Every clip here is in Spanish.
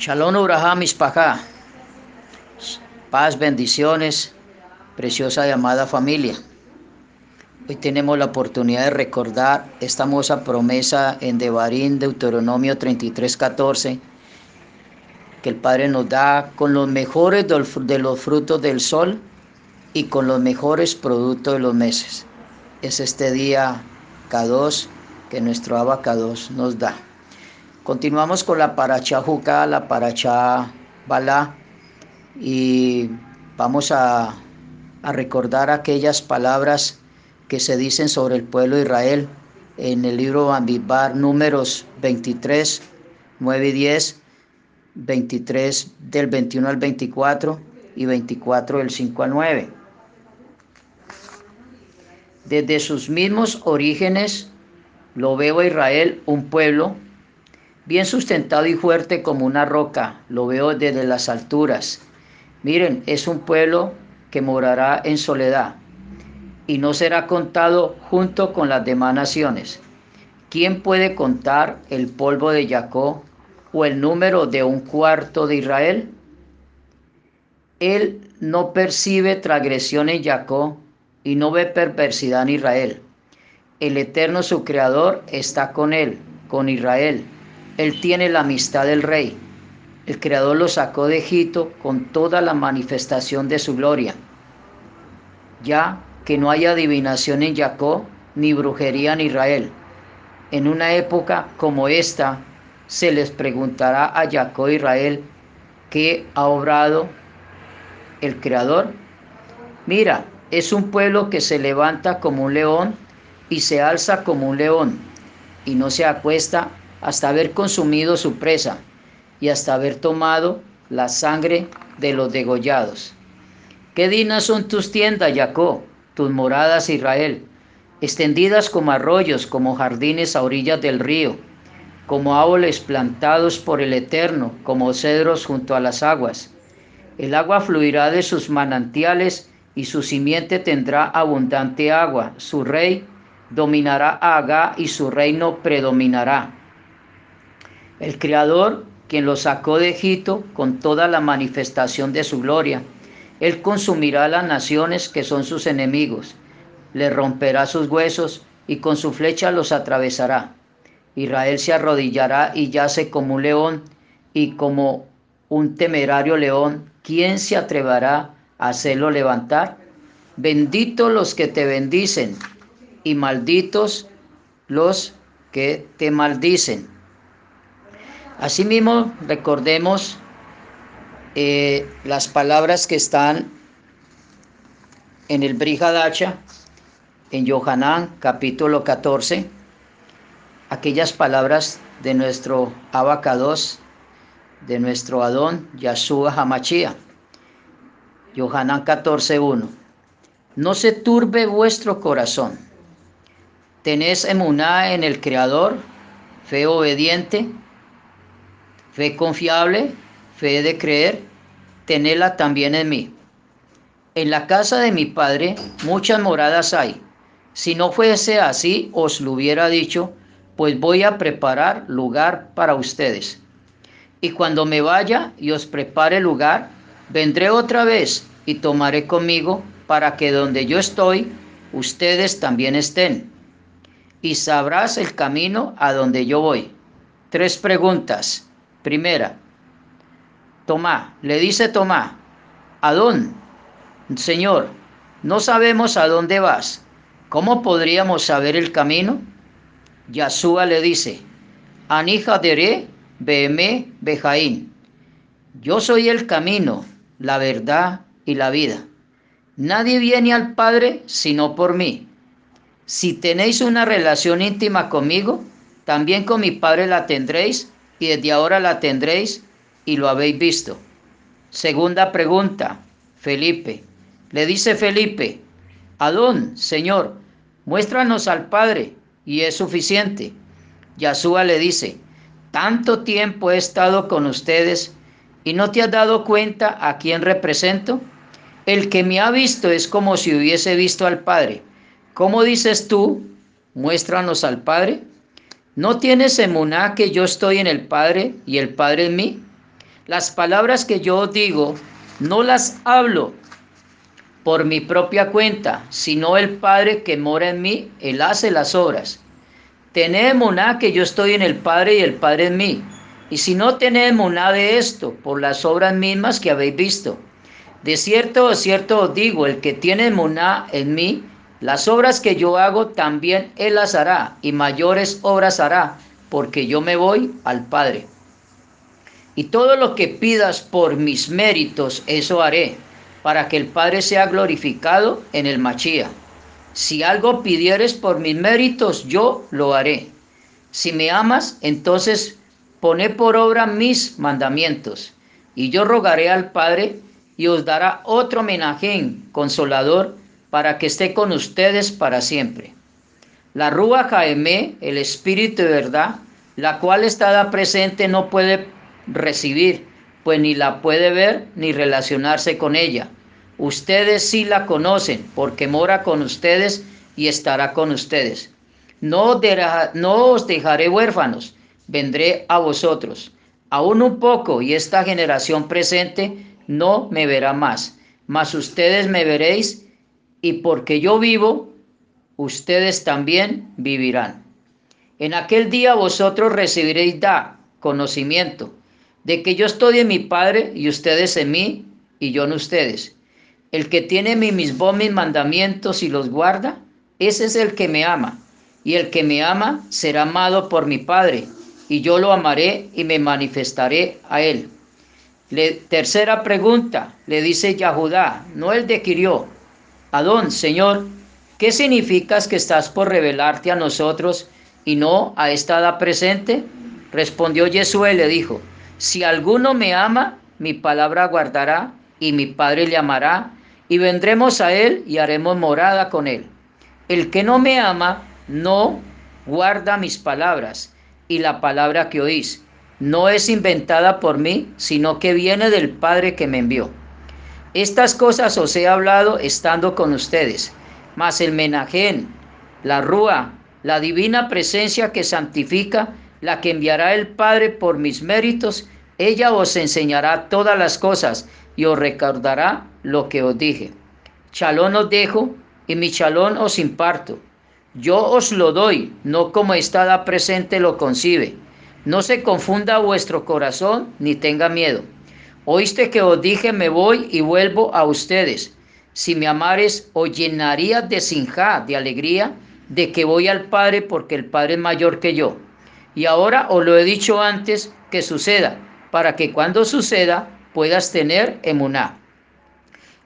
Shalom Abraham Ispajá. Paz, bendiciones, preciosa y amada familia. Hoy tenemos la oportunidad de recordar esta hermosa promesa en Devarim, Deuteronomio 33, 14, que el Padre nos da con los mejores de los frutos del sol y con los mejores productos de los meses. Es este día K2 que nuestro Abba K2 nos da. Continuamos con la paracha Juca, la paracha Balá y vamos a, a, recordar aquellas palabras que se dicen sobre el pueblo de Israel en el libro Bambibar números 23, 9 y 10, 23 del 21 al 24 y 24 del 5 al 9. Desde sus mismos orígenes lo veo a Israel un pueblo bien sustentado y fuerte como una roca, lo veo desde las alturas. Miren, es un pueblo que morará en soledad y no será contado junto con las demás naciones. ¿Quién puede contar el polvo de Jacob o el número de un cuarto de Israel? Él no percibe transgresión en Jacob y no ve perversidad en Israel. El Eterno su Creador está con él, con Israel él tiene la amistad del rey. El Creador lo sacó de Egipto con toda la manifestación de su gloria. Ya que no hay adivinación en Jacob ni brujería en Israel. En una época como esta, se les preguntará a Jacob e Israel qué ha obrado el Creador. Mira, es un pueblo que se levanta como un león y se alza como un león y no se acuesta hasta haber consumido su presa y hasta haber tomado la sangre de los degollados. Qué dinas son tus tiendas, Jacob, tus moradas, Israel, extendidas como arroyos, como jardines a orillas del río, como árboles plantados por el Eterno, como cedros junto a las aguas. El agua fluirá de sus manantiales y su simiente tendrá abundante agua. Su rey dominará a Agá y su reino predominará. El Creador, quien lo sacó de Egipto con toda la manifestación de su gloria, Él consumirá las naciones que son sus enemigos, le romperá sus huesos y con su flecha los atravesará. Israel se arrodillará y yace como un león y como un temerario león. ¿Quién se atreverá a hacerlo levantar? Benditos los que te bendicen y malditos los que te maldicen. Asimismo, recordemos eh, las palabras que están en el Brihadacha, en Yohanan capítulo 14, aquellas palabras de nuestro Abacados, de nuestro Adón, Yahshua Hamachia. Yohanan 14.1. No se turbe vuestro corazón. Tenés emuná en el Creador, fe obediente, Fe confiable, fe de creer, tenela también en mí. En la casa de mi padre muchas moradas hay. Si no fuese así, os lo hubiera dicho, pues voy a preparar lugar para ustedes. Y cuando me vaya y os prepare lugar, vendré otra vez y tomaré conmigo para que donde yo estoy, ustedes también estén. Y sabrás el camino a donde yo voy. Tres preguntas. Primera, Tomá, le dice Tomá, Adón, Señor, no sabemos a dónde vas. ¿Cómo podríamos saber el camino? Yasúa le dice, Anija dere beme bejaín. Yo soy el camino, la verdad y la vida. Nadie viene al Padre sino por mí. Si tenéis una relación íntima conmigo, también con mi Padre la tendréis y desde ahora la tendréis y lo habéis visto. Segunda pregunta, Felipe. Le dice Felipe, Adón, Señor, muéstranos al Padre y es suficiente. Yasúa le dice, tanto tiempo he estado con ustedes y no te has dado cuenta a quién represento. El que me ha visto es como si hubiese visto al Padre. ¿Cómo dices tú? Muéstranos al Padre. ¿No tienes emuná que yo estoy en el Padre y el Padre en mí? Las palabras que yo digo no las hablo por mi propia cuenta, sino el Padre que mora en mí, Él hace las obras. Tenemos nada que yo estoy en el Padre y el Padre en mí. Y si no tenemos nada de esto, por las obras mismas que habéis visto. De cierto, de cierto os digo, el que tiene moná en mí, las obras que yo hago también él las hará, y mayores obras hará, porque yo me voy al Padre. Y todo lo que pidas por mis méritos, eso haré, para que el Padre sea glorificado en el Machía. Si algo pidieres por mis méritos, yo lo haré. Si me amas, entonces poné por obra mis mandamientos. Y yo rogaré al Padre y os dará otro homenaje consolador para que esté con ustedes para siempre. La Rúa Jaemé, el Espíritu de verdad, la cual está presente, no puede recibir, pues ni la puede ver ni relacionarse con ella. Ustedes sí la conocen, porque mora con ustedes y estará con ustedes. No, no os dejaré huérfanos, vendré a vosotros. Aún un poco, y esta generación presente no me verá más, mas ustedes me veréis y porque yo vivo, ustedes también vivirán. En aquel día vosotros recibiréis da conocimiento de que yo estoy en mi Padre y ustedes en mí y yo en ustedes. El que tiene mis mismos mis mandamientos y los guarda, ese es el que me ama. Y el que me ama será amado por mi Padre, y yo lo amaré y me manifestaré a él. tercera pregunta, le dice Yahudá, no el de Quirió, Adón, Señor, ¿qué significas que estás por revelarte a nosotros y no a esta edad presente? Respondió Jesús y le dijo, si alguno me ama, mi palabra guardará y mi Padre le amará y vendremos a él y haremos morada con él. El que no me ama, no guarda mis palabras y la palabra que oís. No es inventada por mí, sino que viene del Padre que me envió. Estas cosas os he hablado estando con ustedes, mas el menajén, la rúa, la divina presencia que santifica, la que enviará el Padre por mis méritos, ella os enseñará todas las cosas y os recordará lo que os dije. Chalón os dejo y mi chalón os imparto. Yo os lo doy, no como estada presente lo concibe. No se confunda vuestro corazón ni tenga miedo. Oíste que os dije, me voy y vuelvo a ustedes. Si me amares, os llenaría de sinja, de alegría, de que voy al Padre porque el Padre es mayor que yo. Y ahora os lo he dicho antes que suceda, para que cuando suceda puedas tener emuná.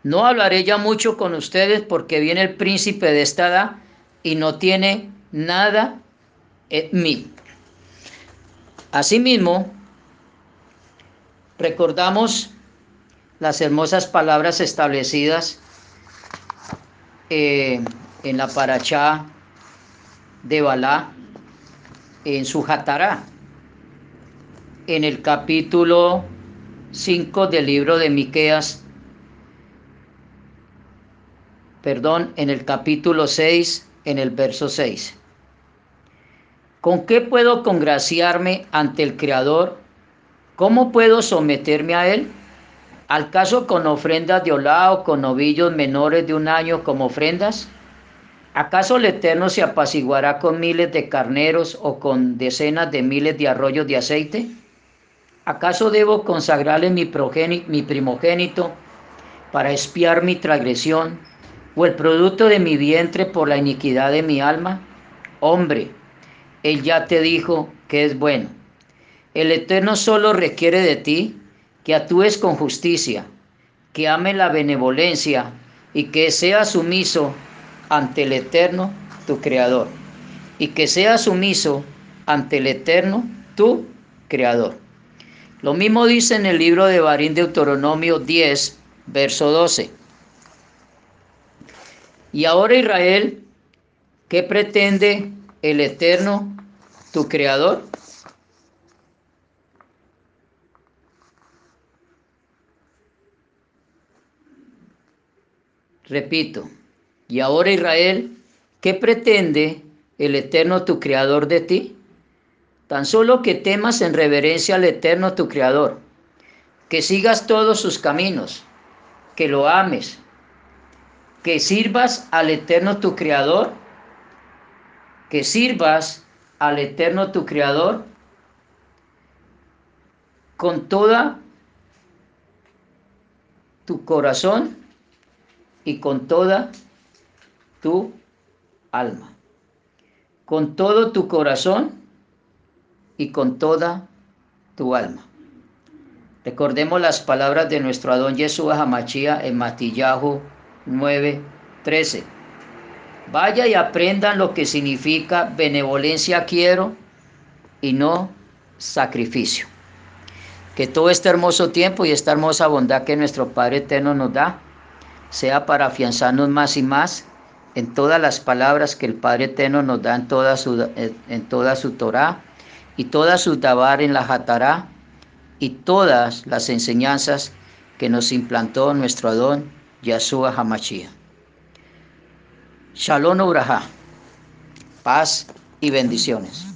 No hablaré ya mucho con ustedes porque viene el príncipe de esta edad y no tiene nada en mí. Asimismo, Recordamos las hermosas palabras establecidas eh, en la paracha de Balá, en su Hatará, en el capítulo 5 del libro de Miqueas, perdón, en el capítulo 6, en el verso 6. ¿Con qué puedo congraciarme ante el Creador ¿Cómo puedo someterme a él? ¿Al caso con ofrendas de olá o con novillos menores de un año como ofrendas? ¿Acaso el Eterno se apaciguará con miles de carneros o con decenas de miles de arroyos de aceite? ¿Acaso debo consagrarle mi, mi primogénito para espiar mi transgresión o el producto de mi vientre por la iniquidad de mi alma? Hombre, él ya te dijo que es bueno. El Eterno solo requiere de ti que actúes con justicia, que ame la benevolencia y que seas sumiso ante el Eterno, tu Creador, y que seas sumiso ante el Eterno, tu Creador. Lo mismo dice en el libro de Barín Deuteronomio 10, verso 12. Y ahora Israel, ¿qué pretende el Eterno, tu Creador? Repito, y ahora Israel, ¿qué pretende el Eterno tu Creador de ti? Tan solo que temas en reverencia al Eterno tu Creador, que sigas todos sus caminos, que lo ames, que sirvas al eterno tu Creador, que sirvas al eterno tu Creador con toda tu corazón y con toda tu alma. Con todo tu corazón y con toda tu alma. Recordemos las palabras de nuestro Adón Yeshua Hamachía en Matillahu 9:13. Vaya y aprendan lo que significa benevolencia quiero y no sacrificio. Que todo este hermoso tiempo y esta hermosa bondad que nuestro Padre Eterno nos da sea para afianzarnos más y más en todas las palabras que el Padre Eterno nos da en toda su, en toda su Torah y toda su Tabar en la Hatará y todas las enseñanzas que nos implantó nuestro Adón Yahshua Hamashia. Shalom Uraha, paz y bendiciones.